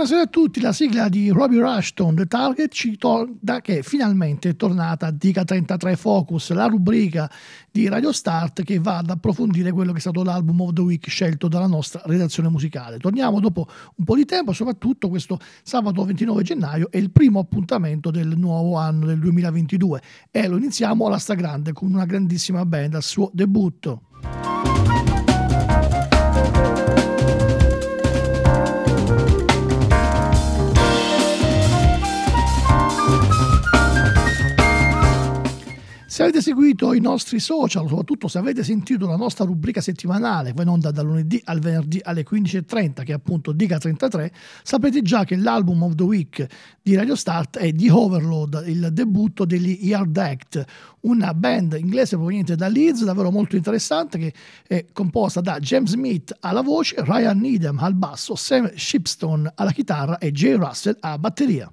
Buonasera a tutti, la sigla di Robbie Rushton, The Target, ci torna che finalmente è tornata Dica 33 Focus, la rubrica di Radio Start che va ad approfondire quello che è stato l'album of the week scelto dalla nostra redazione musicale. Torniamo dopo un po' di tempo, soprattutto questo sabato 29 gennaio è il primo appuntamento del nuovo anno del 2022 e lo iniziamo alla stragrande con una grandissima band al suo debutto. Se avete seguito i nostri social, soprattutto se avete sentito la nostra rubrica settimanale, poi non da, da lunedì al venerdì alle 15.30, che è appunto Diga 33, saprete già che l'album of the week di Radio Start è The Overload, il debutto degli Yard Act, una band inglese proveniente da Leeds, davvero molto interessante, che è composta da James Smith alla voce, Ryan Needham al basso, Sam Shipstone alla chitarra e Jay Russell a batteria.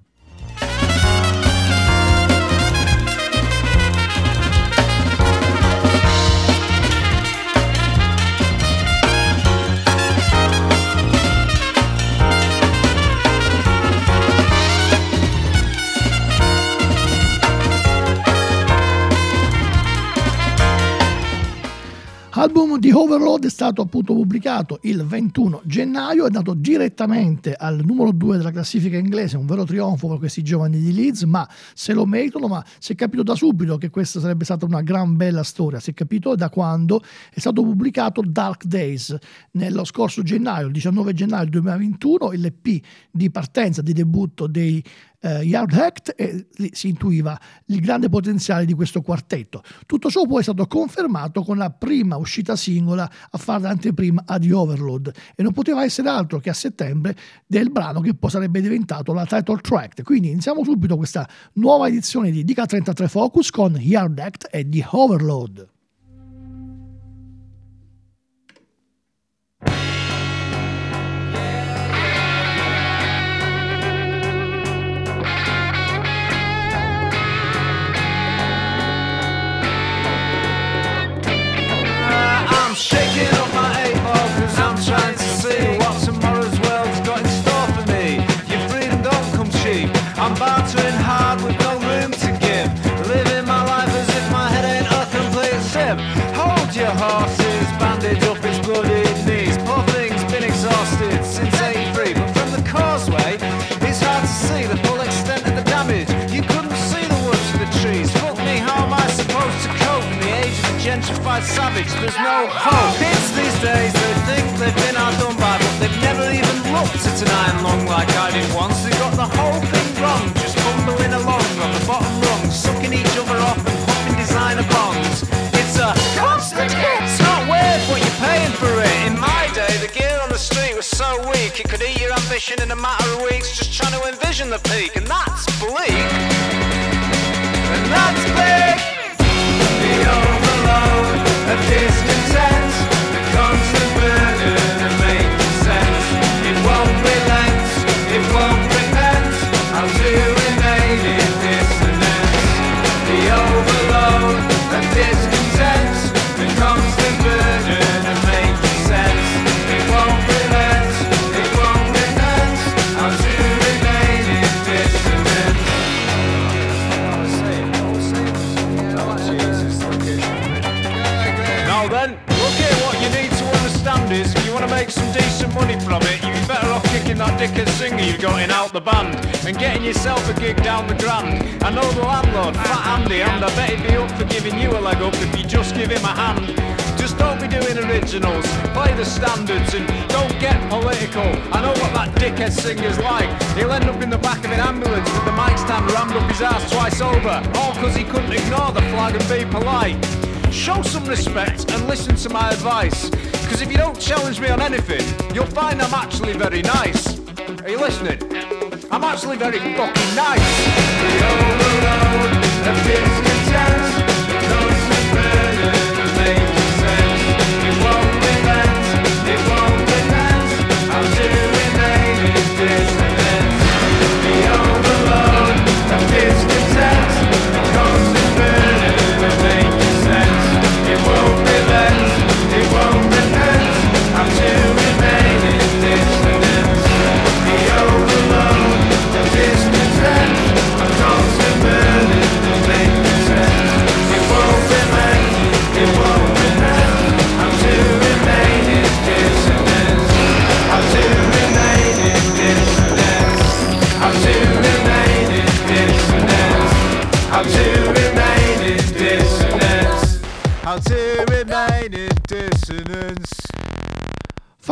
L'album di Overload è stato appunto pubblicato il 21 gennaio, è andato direttamente al numero 2 della classifica inglese, un vero trionfo per questi giovani di Leeds, ma se lo meritano, ma si è capito da subito che questa sarebbe stata una gran bella storia, si è capito da quando è stato pubblicato Dark Days, nello scorso gennaio, il 19 gennaio 2021, l'EP di partenza, di debutto dei eh, Yard Act e si intuiva il grande potenziale di questo quartetto. Tutto ciò poi è stato confermato con la prima uscita singola a fare l'anteprima The Overload e non poteva essere altro che a settembre del brano che poi sarebbe diventato la title track. Quindi iniziamo subito questa nuova edizione di Dica 33 Focus con Yard Act e hard with no room to give. Living my life as if my head ain't a complete sip. Hold your horses, bandage up his blooded knees. Poor thing's been exhausted since 83, but from the causeway, it's hard to see the full extent of the damage. You couldn't see the woods for the trees. Fuck me, how am I supposed to cope in the age of the gentrified savage? There's no hope. Kids these days, they think they've been outdone by, but they've never even looked at an iron lung like I did once. They've got the whole ambition in a matter of weeks, just trying to envision the peak, and that's bleak. And that's big. The of originals, play the standards and don't get political. I know what that dickhead singer's like. He'll end up in the back of an ambulance with the mic stand rammed up his ass twice over, all because he couldn't ignore the flag and be polite. Show some respect and listen to my advice. Because if you don't challenge me on anything, you'll find I'm actually very nice. Are you listening? I'm actually very fucking nice.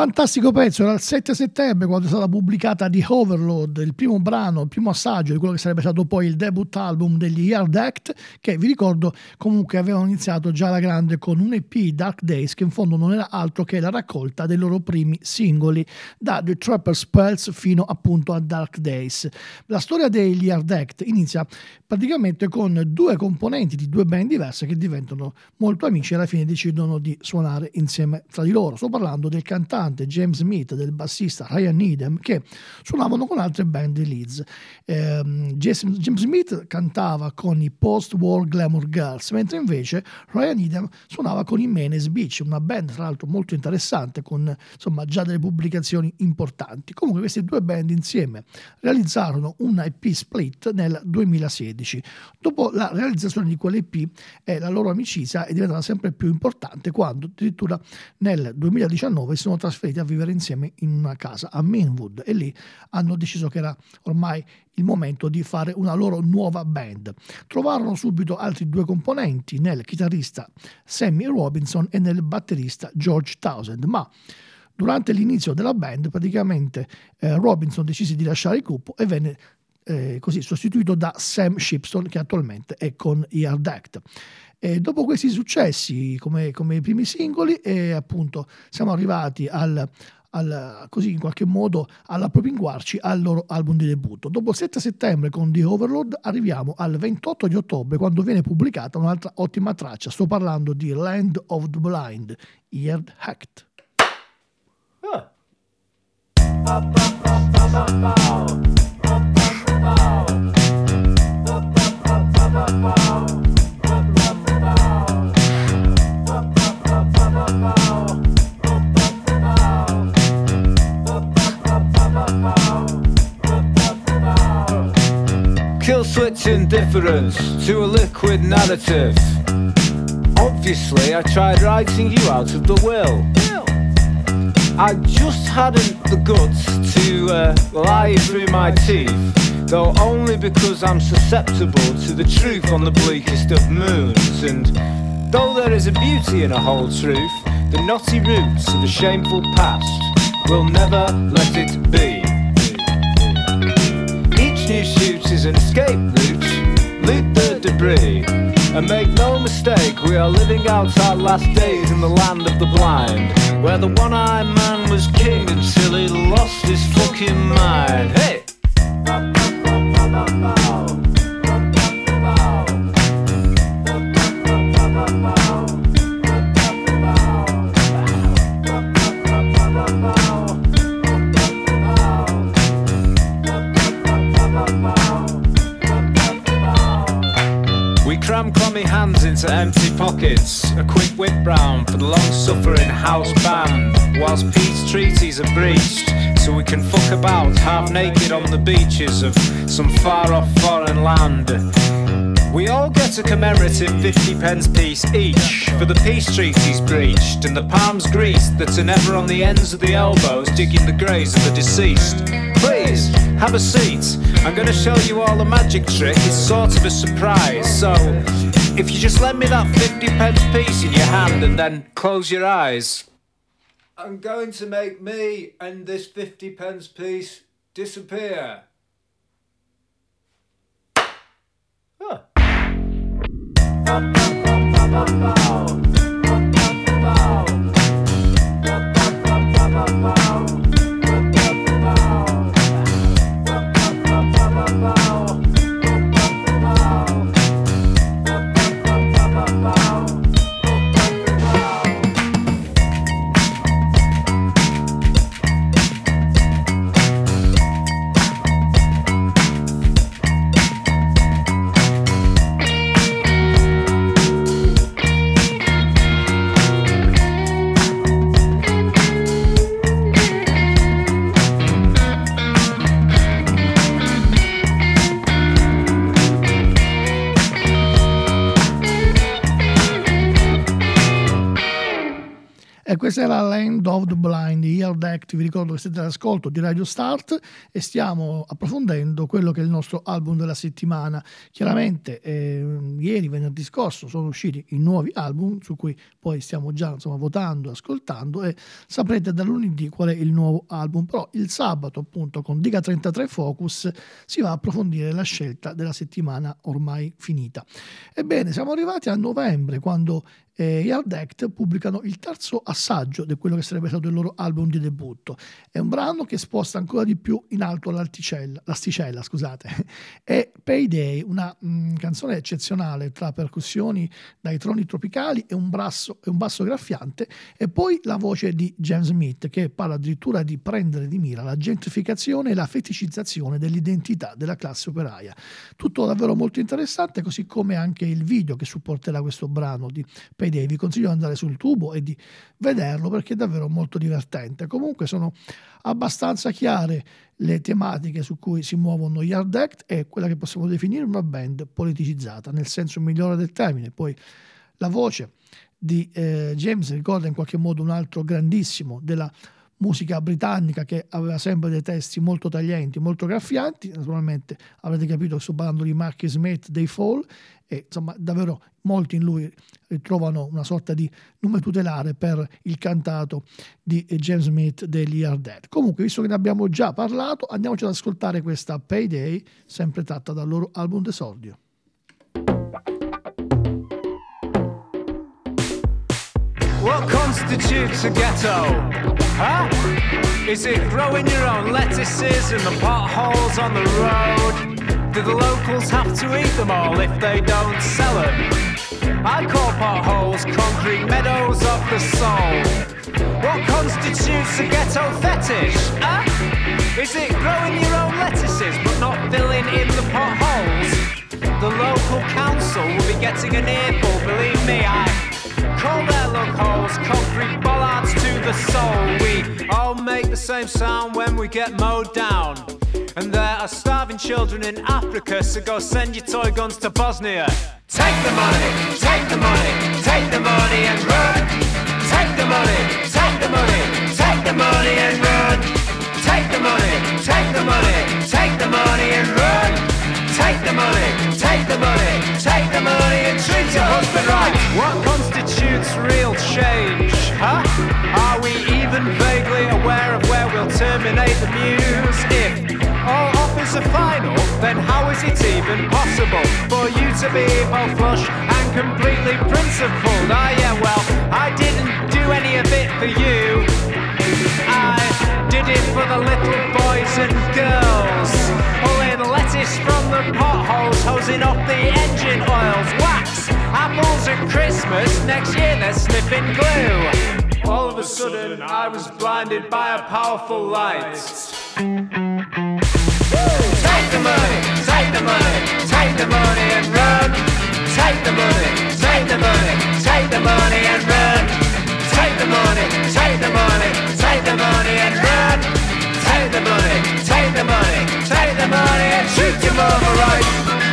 Fantastico pezzo, era il 7 settembre quando è stata pubblicata The Overload, il primo brano, il primo assaggio di quello che sarebbe stato poi il debut album degli Yard Act, che vi ricordo comunque avevano iniziato già alla grande con un EP Dark Days che in fondo non era altro che la raccolta dei loro primi singoli da The Trapper's Pearls fino appunto a Dark Days. La storia degli Yard Act inizia praticamente con due componenti di due band diverse che diventano molto amici e alla fine decidono di suonare insieme tra di loro. Sto parlando del cantante cantante James Smith e del bassista Ryan Needham che suonavano con altre band di Leeds. Eh, James Smith cantava con i post-war glamour girls, mentre invece Ryan Needham suonava con i Menace Beach, una band tra l'altro molto interessante con insomma già delle pubblicazioni importanti. Comunque queste due band insieme realizzarono un EP split nel 2016. Dopo la realizzazione di quell'EP eh, la loro amicizia è diventata sempre più importante quando addirittura nel 2019 si sono trasferiti trasferiti a vivere insieme in una casa a Mainwood e lì hanno deciso che era ormai il momento di fare una loro nuova band. Trovarono subito altri due componenti nel chitarrista Sammy Robinson e nel batterista George Townsend, ma durante l'inizio della band praticamente eh, Robinson decise di lasciare il gruppo e venne eh, così sostituito da Sam Shipston che attualmente è con Yard Act. E dopo questi successi come, come i primi singoli, e appunto siamo arrivati al, al, così in qualche modo all'appropinguarci al loro album di debutto. Dopo il 7 settembre con The Overload arriviamo al 28 di ottobre quando viene pubblicata un'altra ottima traccia. Sto parlando di Land of the Blind, Eared Hacked. Ah. Kill switch indifference to a liquid narrative. Obviously, I tried writing you out of the will. I just hadn't the guts to uh, lie through my teeth, though only because I'm susceptible to the truth on the bleakest of moons. And though there is a beauty in a whole truth, the knotty roots of a shameful past will never let it be. Each new shoot is an escape route, loot the debris. And make no mistake, we are living out our last days in the land of the blind, where the one-eyed man was king until he lost his fucking mind. Hey! Pockets. A quick whip round for the long suffering house band. Whilst peace treaties are breached, so we can fuck about half naked on the beaches of some far off foreign land. We all get a commemorative 50 pence piece each for the peace treaties breached and the palms greased that are never on the ends of the elbows digging the graves of the deceased. Please, have a seat. I'm gonna show you all a magic trick. It's sort of a surprise. So, if you just lend me that 50 pence piece in your hand and then close your eyes. I'm going to make me and this 50 pence piece disappear. Huh. Era Land of the Blind Yard Act. Vi ricordo che siete all'ascolto di Radio Start e stiamo approfondendo quello che è il nostro album della settimana. Chiaramente, eh, ieri, venerdì scorso, sono usciti i nuovi album su cui poi stiamo già insomma, votando, ascoltando e saprete da lunedì qual è il nuovo album. Però il sabato, appunto, con Diga 33 Focus si va a approfondire la scelta della settimana ormai finita. Ebbene, siamo arrivati a novembre quando eh, Yard Act pubblicano il terzo assaggio di quello che sarebbe stato il loro album di debutto. È un brano che sposta ancora di più in alto l'asticella, scusate. È Payday, una mh, mm, canzone eccezionale tra percussioni dai troni tropicali e un, brasso, e un basso graffiante, e poi la voce di James Smith che parla addirittura di prendere di mira la gentrificazione e la feticizzazione dell'identità della classe operaia. Tutto davvero molto interessante, così come anche il video che supporterà questo brano di Payday Payday, vi consiglio di andare sul tubo e di vederlo perché è davvero molto divertente. Comunque sono abbastanza chiare le tematiche su cui si muovono gli Hard Act e quella che possiamo definire una band politicizzata, nel senso migliore del termine. Poi la voce di eh, James ricorda in qualche modo un altro grandissimo della musica britannica che aveva sempre dei testi molto taglienti, molto graffianti. Naturalmente avrete capito che sto parlando di Marky Smith dei Fall e insomma davvero molti in lui ritrovano una sorta di nome tutelare per il cantato di James Smith degli Are Dead. Comunque, visto che ne abbiamo già parlato, andiamoci ad ascoltare questa Payday, sempre tratta dal loro album d'esordio. What constitutes a ghetto? Huh? Is it growing your own lettuces in the potholes on the road? Do the locals have to eat them all if they don't sell them? I call potholes concrete meadows of the soul. What constitutes a ghetto fetish? Huh? Is it growing your own lettuces but not filling in the potholes? The local council will be getting an earful, believe me, I call their look concrete bollards to the soul. We all make the same sound when we get mowed down. And there are starving children in Africa, so go send your toy guns to Bosnia. Take the money, take the money, take the money and run. Take the money, take the money, take the money and run. Take the money, take the money, take the money and run. Take the money, take the money, take the money and treat your husband right. What constitutes real change? Huh? Are we even vaguely aware of where we'll terminate the muse? If all offers are final, then how is it even possible for you to be both flush and completely principled? Ah, yeah, well, I didn't do any of it for you. I did it for the little boys and girls. Pulling lettuce from the potholes, hosing off the engine oils, wax, apples at Christmas. Next year they're sniffing glue. All of a sudden, I was blinded by a powerful light. Take the money, take the money, take the money and run. Take the money, take the money, take the money and run. Take the money, take the money, take the money and run. Take the money, take the money, take the money and shoot your mama right.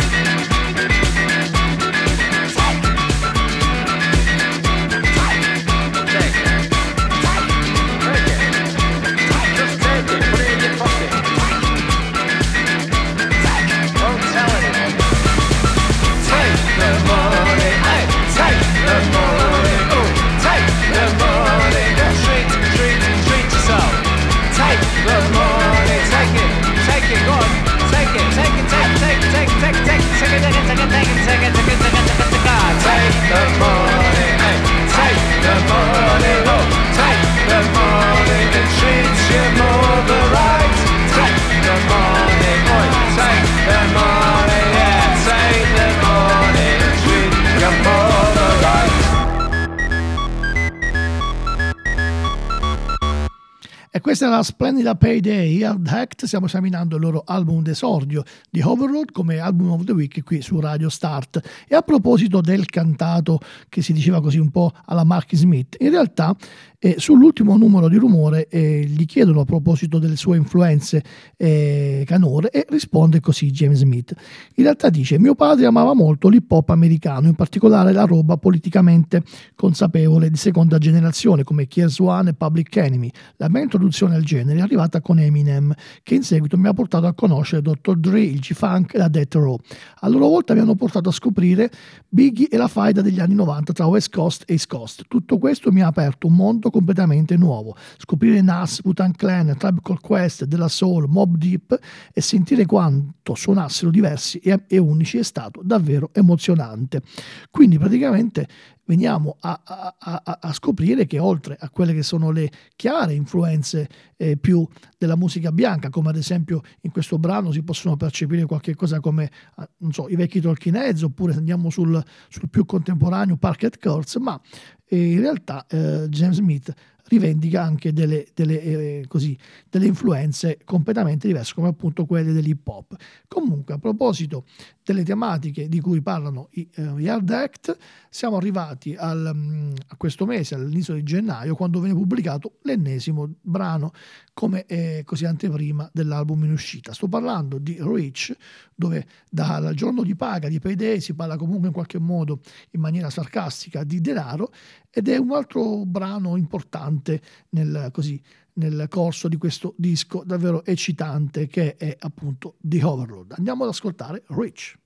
Questa è la splendida Payday Hard Act, stiamo esaminando il loro album d'esordio di Overload come album of the week qui su Radio Start. E a proposito del cantato che si diceva così un po' alla Marky Smith, in realtà eh, sull'ultimo numero di rumore eh, gli chiedono a proposito delle sue influenze eh, canore e risponde così James Smith. In realtà dice: Mio padre amava molto l'hip hop americano, in particolare la roba politicamente consapevole di seconda generazione come Kears One e Public Enemy. La mia introduzione al genere è arrivata con Eminem, che in seguito mi ha portato a conoscere Dr. Dre, il G-Funk e la Death Row. A loro volta mi hanno portato a scoprire Biggie e la faida degli anni 90 tra West Coast e East Coast. Tutto questo mi ha aperto un mondo completamente nuovo. Scoprire Nas, Butan Clan, Tribe Called Quest, Della Soul, Mob Deep e sentire quanto suonassero diversi e, e unici è stato davvero emozionante. Quindi praticamente veniamo a, a, a, a, scoprire che oltre a quelle che sono le chiare influenze eh, più della musica bianca, come ad esempio in questo brano si possono percepire qualche cosa come ah, so, i vecchi Talking Heads, oppure andiamo sul, sul più contemporaneo Parket Courts, ma eh, in realtà eh, James Smith rivendica anche delle, delle, eh, così, delle, influenze completamente diverse, come appunto quelle dell'hip hop. Comunque, a proposito delle tematiche di cui parlano i uh, Yard Act, siamo arrivati al, um, a questo mese, all'inizio di gennaio, quando viene pubblicato l'ennesimo brano come eh, così anteprima dell'album in uscita. Sto parlando di Rich, dove dal giorno di paga, di payday, si parla comunque in qualche modo in maniera sarcastica di denaro ed è un altro brano importante nel, così, nel corso di questo disco davvero eccitante che è appunto The Overload. Andiamo ad ascoltare Rich.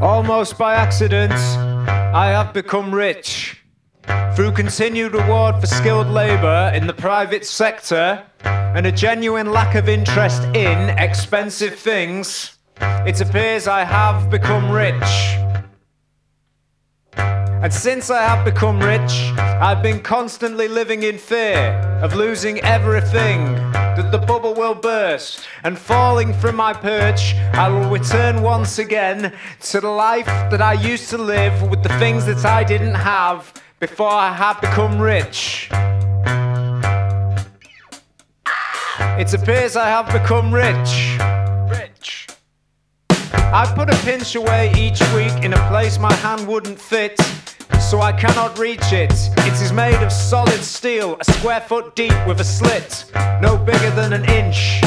Almost by accident, I have become rich. Through continued reward for skilled labour in the private sector and a genuine lack of interest in expensive things, it appears I have become rich. And since I have become rich, I've been constantly living in fear of losing everything, that the bubble will burst, and falling from my perch, I will return once again to the life that I used to live with the things that I didn't have before I had become rich. It appears I have become rich. I put a pinch away each week in a place my hand wouldn't fit, so I cannot reach it. It is made of solid steel, a square foot deep with a slit, no bigger than an inch.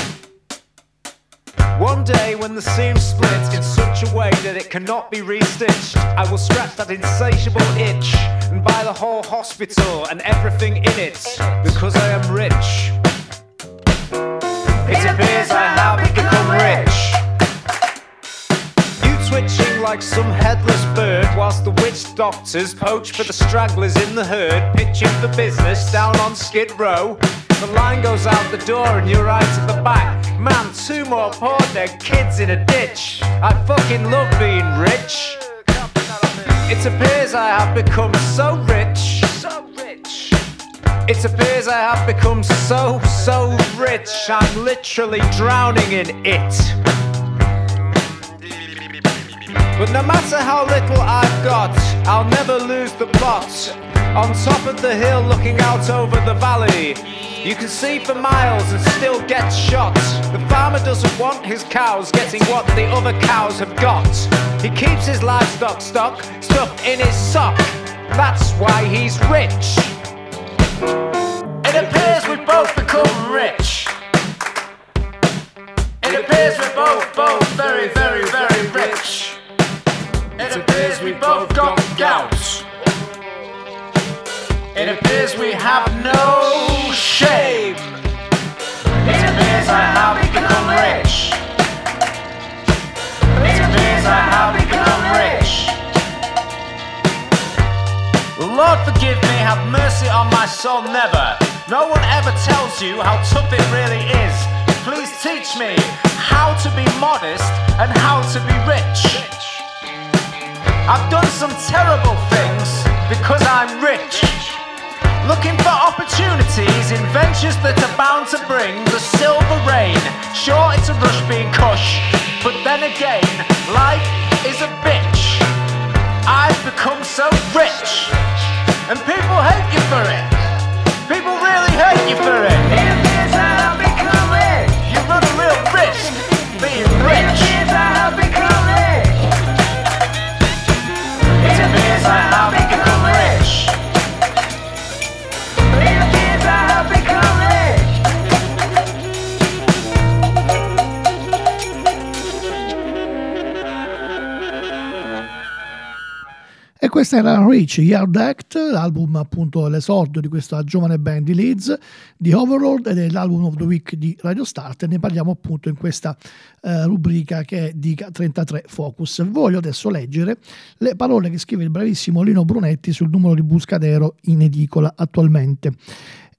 One day, when the seam splits in such a way that it cannot be restitched, I will scratch that insatiable itch and buy the whole hospital and everything in it because I am rich. It appears I have become rich. Like some headless bird whilst the witch doctors poach for the stragglers in the herd, pitching for business down on Skid Row. The line goes out the door and you're right at the back. Man, two more poor dead kids in a ditch. I fucking love being rich. It appears I have become so rich. So rich. It appears I have become so, so rich. I'm literally drowning in it. But no matter how little I've got, I'll never lose the plot. On top of the hill, looking out over the valley, you can see for miles and still get shot. The farmer doesn't want his cows getting what the other cows have got. He keeps his livestock stock stuffed in his sock. That's why he's rich. It appears we both become rich. It appears we're both, both very, very, very rich. It appears we both got gout. It appears we have no shame. It appears I have become rich. It appears I have become rich. Lord forgive me, have mercy on my soul, never. No one ever tells you how tough it really is. Please teach me how to be modest and how to be rich. I've done some terrible things because I'm rich. Looking for opportunities in ventures that are bound to bring the silver rain. Sure, it's a rush being cush, but then again, life is a bitch. I've become so rich, and people hate you for it. People really hate you for it. It appears that I've become rich. You run a real risk being rich. E questa era Rich Yard Act, l'album appunto l'esordio di questa giovane band di Leeds, di Overlord ed è l'album of the week di Radio Start e ne parliamo appunto in questa eh, rubrica che è di 33 Focus. Voglio adesso leggere le parole che scrive il bravissimo Lino Brunetti sul numero di Buscadero in edicola attualmente.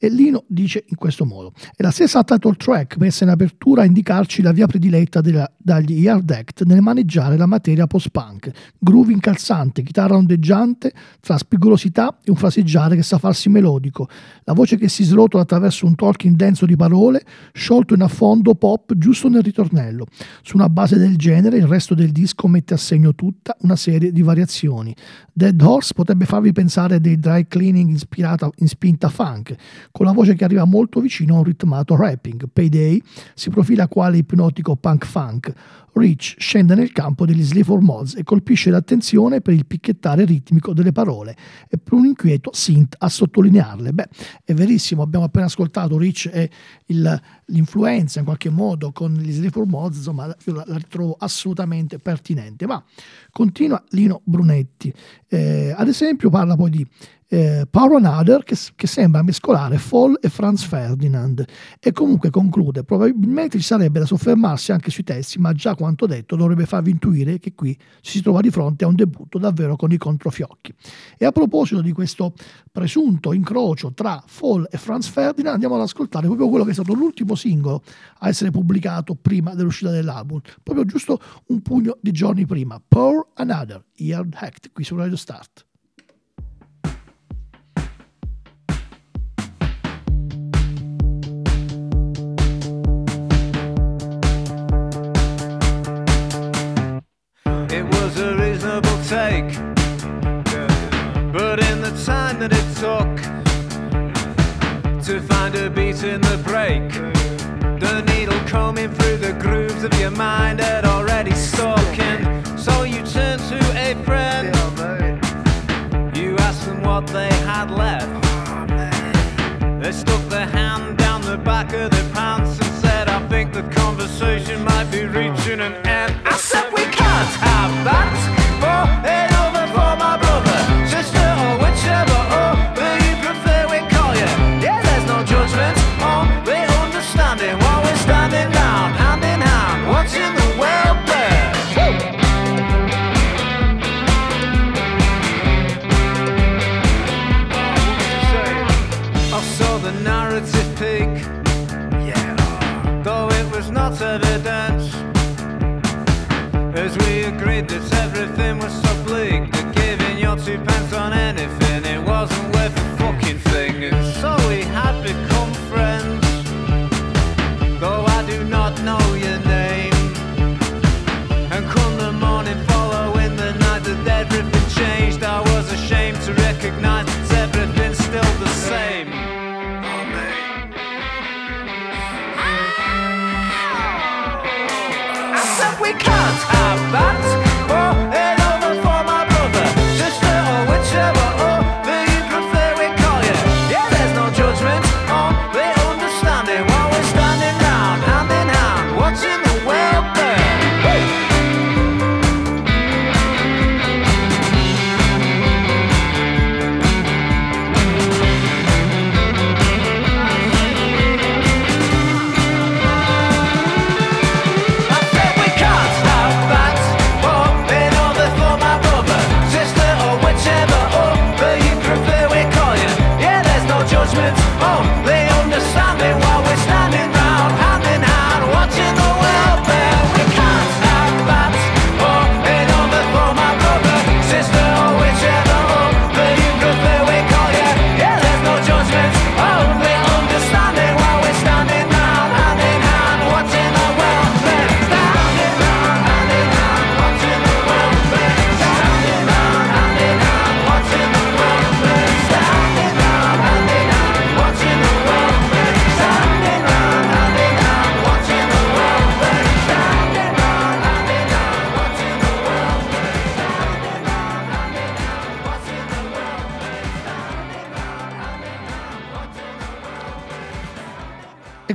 E Lino dice in questo modo: È la stessa title track messa in apertura a indicarci la via prediletta della- dagli Yard Act nel maneggiare la materia post-punk. Groove incalzante, chitarra ondeggiante, tra spigolosità e un fraseggiare che sa farsi melodico. La voce che si srotola attraverso un talking denso di parole, sciolto in affondo pop giusto nel ritornello. Su una base del genere, il resto del disco mette a segno tutta una serie di variazioni. Dead Horse potrebbe farvi pensare dei dry cleaning ispirata in spinta funk, con la voce che arriva molto vicino a un ritmato rapping. Payday si profila quale ipnotico punk funk. Rich scende nel campo degli Sleaford Mods e colpisce l'attenzione per il picchettare ritmico delle parole e per un inquieto synth a sottolinearle. Beh, è verissimo, abbiamo appena ascoltato Rich e il- l'influenza in qualche modo con gli Sleaford Mods, insomma, io la, la ritrovo assolutamente pertinente. Ma continua Lino Brunetti. Eh, ad esempio parla poi di eh, Power Another che, che sembra mescolare Fall e Franz Ferdinand. E comunque conclude probabilmente ci sarebbe da soffermarsi anche sui testi ma già quanto detto dovrebbe farvi intuire che qui ci si trova di fronte a un debutto davvero con i controfiocchi. E a proposito di questo presunto incrocio tra Fall e Franz Ferdinand andiamo ad ascoltare proprio quello che è stato l'ultimo singolo a essere pubblicato prima dell'uscita dell'album proprio giusto un pugno di giorni prima Pour Another Yard Act qui su Radio Start It was a reasonable take. But in the time that it took to find a beat in the break, the needle combing through the grooves of your mind had already stuck. And so you turned to a friend. You asked them what they had left. They stuck their hand down the back of their pants and said, I think the conversation might be reaching an end. Was not evident. As we agreed that everything was so bleak that giving your two pence on anything it wasn't worth a fucking thing.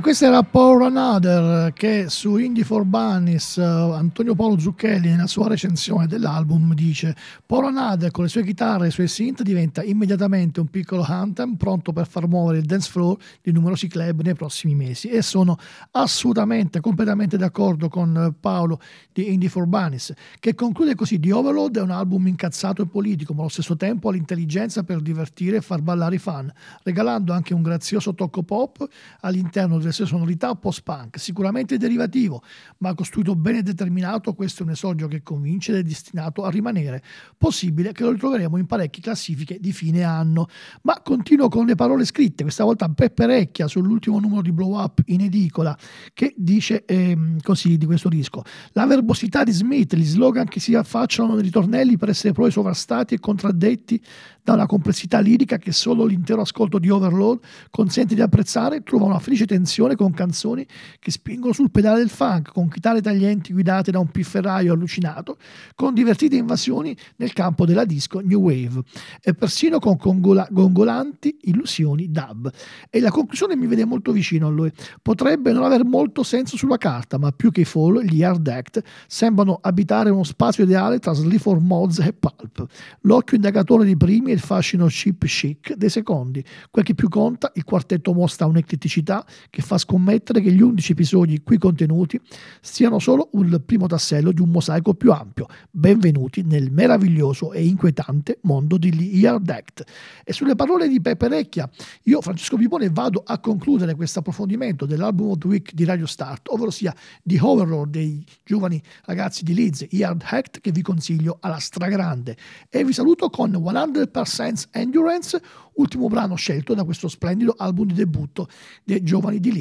Questo era Paul Another che su Indie for Bunnies uh, Antonio Paolo Zucchelli nella sua recensione dell'album dice Paul Another con le sue chitarre e i suoi synth diventa immediatamente un piccolo anthem pronto per far muovere il dance floor di numerosi club nei prossimi mesi. E sono assolutamente completamente d'accordo con Paolo di Indie for Bunnies che conclude così The Overload è un album incazzato e politico ma allo stesso tempo ha l'intelligenza per divertire e far ballare i fan regalando anche un grazioso tocco pop all'interno delle sue sonorità post-punk, sicuramente derivativo, ma costruito bene determinato, questo è un esordio che convince ed è destinato a rimanere. Possibile che lo ritroveremo in parecchie classifiche di fine anno. Ma continuo con le parole scritte, questa volta Pepperecchia sull'ultimo numero di Blow Up in edicola, che dice ehm, così di questo disco. La verbosità di Smith, gli slogan che si affacciano nei ritornelli per essere poi sovrastati e contraddetti da una complessità lirica che solo l'intero ascolto di Overload consente di apprezzare, trova una felice tensione con canzoni che spingono sul pedale del funk, con chitarre taglienti guidate da un pifferraio allucinato, con divertite invasioni nel campo della disco New Wave e persino con congola- gongolanti illusioni dub. E la conclusione mi vede molto vicino a lui. Potrebbe non aver molto senso sulla carta, ma più che i Fall, gli Hard Act sembrano abitare uno spazio ideale tra Sleaford Mods e Pulp. L'occhio indagatore dei primi il fascino chip chic dei secondi. Quel che più conta, il quartetto mostra un'ecletticità che fa scommettere che gli 11 episodi qui contenuti siano solo il primo tassello di un mosaico più ampio. Benvenuti nel meraviglioso e inquietante mondo di Yard Act. E sulle parole di Pepe Recchia, io, Francesco Pipone, vado a concludere questo approfondimento dell'album of the week di Radio Start, ovvero sia di Overlord dei giovani ragazzi di Leeds, Yard Act, che vi consiglio alla stragrande. E vi saluto con 100% Sense Endurance, ultimo brano scelto da questo splendido album di debutto dei giovani di Leeds.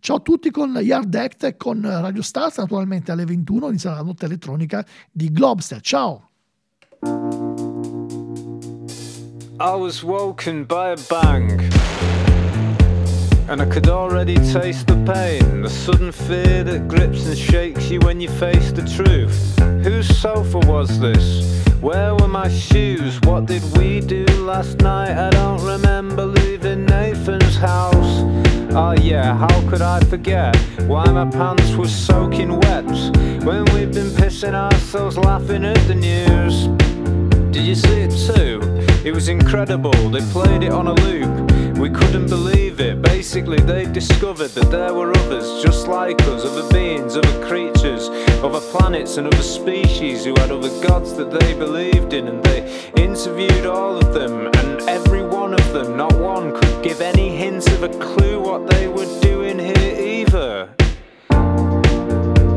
Ciao a tutti con Yard Act e con Radio Stars, naturalmente alle 21 inizierà la notte elettronica di Globster. Ciao! I was woken by a bang. And I could already taste the pain, the sudden fear that grips and shakes you when you face the truth. Whose sofa was this? Where were my shoes? What did we do last night? I don't remember leaving Nathan's house. Oh yeah, how could I forget why my pants were soaking wet when we'd been pissing ourselves laughing at the news? Did you see it too? It was incredible. They played it on a loop. We couldn't believe it. Basically, they discovered that there were others just like us, other beings, other creatures, other planets, and other species who had other gods that they believed in. And they interviewed all of them, them, not one, could give any hint of a clue what they were doing here either.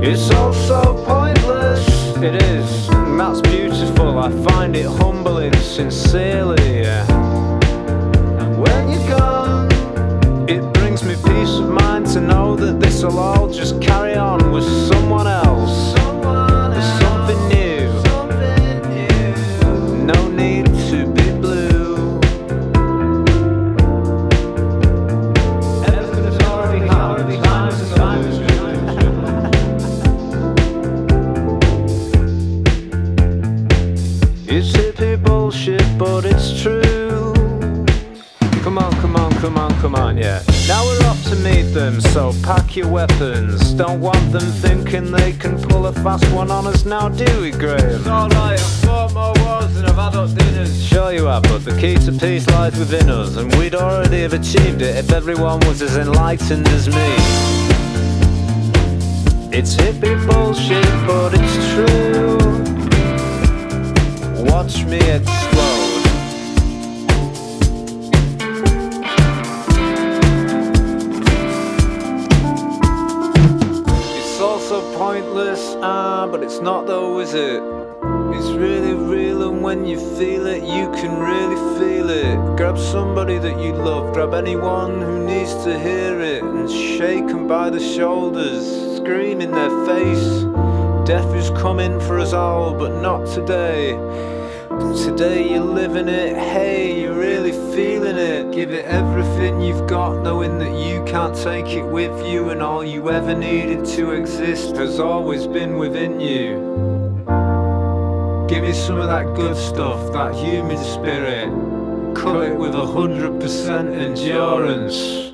It's all so pointless. It is, and that's beautiful. I find it humbling, sincerely. And when you're gone, it brings me peace of mind to know that this'll all just carry on with someone else. Come on, yeah. Now we're off to meet them, so pack your weapons. Don't want them thinking they can pull a fast one on us now, do we, Graham? It's alright, I've fought more wars than I've had up dinners. Sure you have, but the key to peace lies within us, and we'd already have achieved it if everyone was as enlightened as me. It's hippie bullshit, but it's true. Watch me explode. Pointless, ah, but it's not though, is it? It's really real, and when you feel it, you can really feel it. Grab somebody that you love, grab anyone who needs to hear it, and shake 'em by the shoulders, scream in their face. Death is coming for us all, but not today. Today you're living it, hey, you're really feeling it. Give it everything you've got, knowing that you can't take it with you, and all you ever needed to exist has always been within you. Give me some of that good stuff, that human spirit. Cut it with a hundred percent endurance.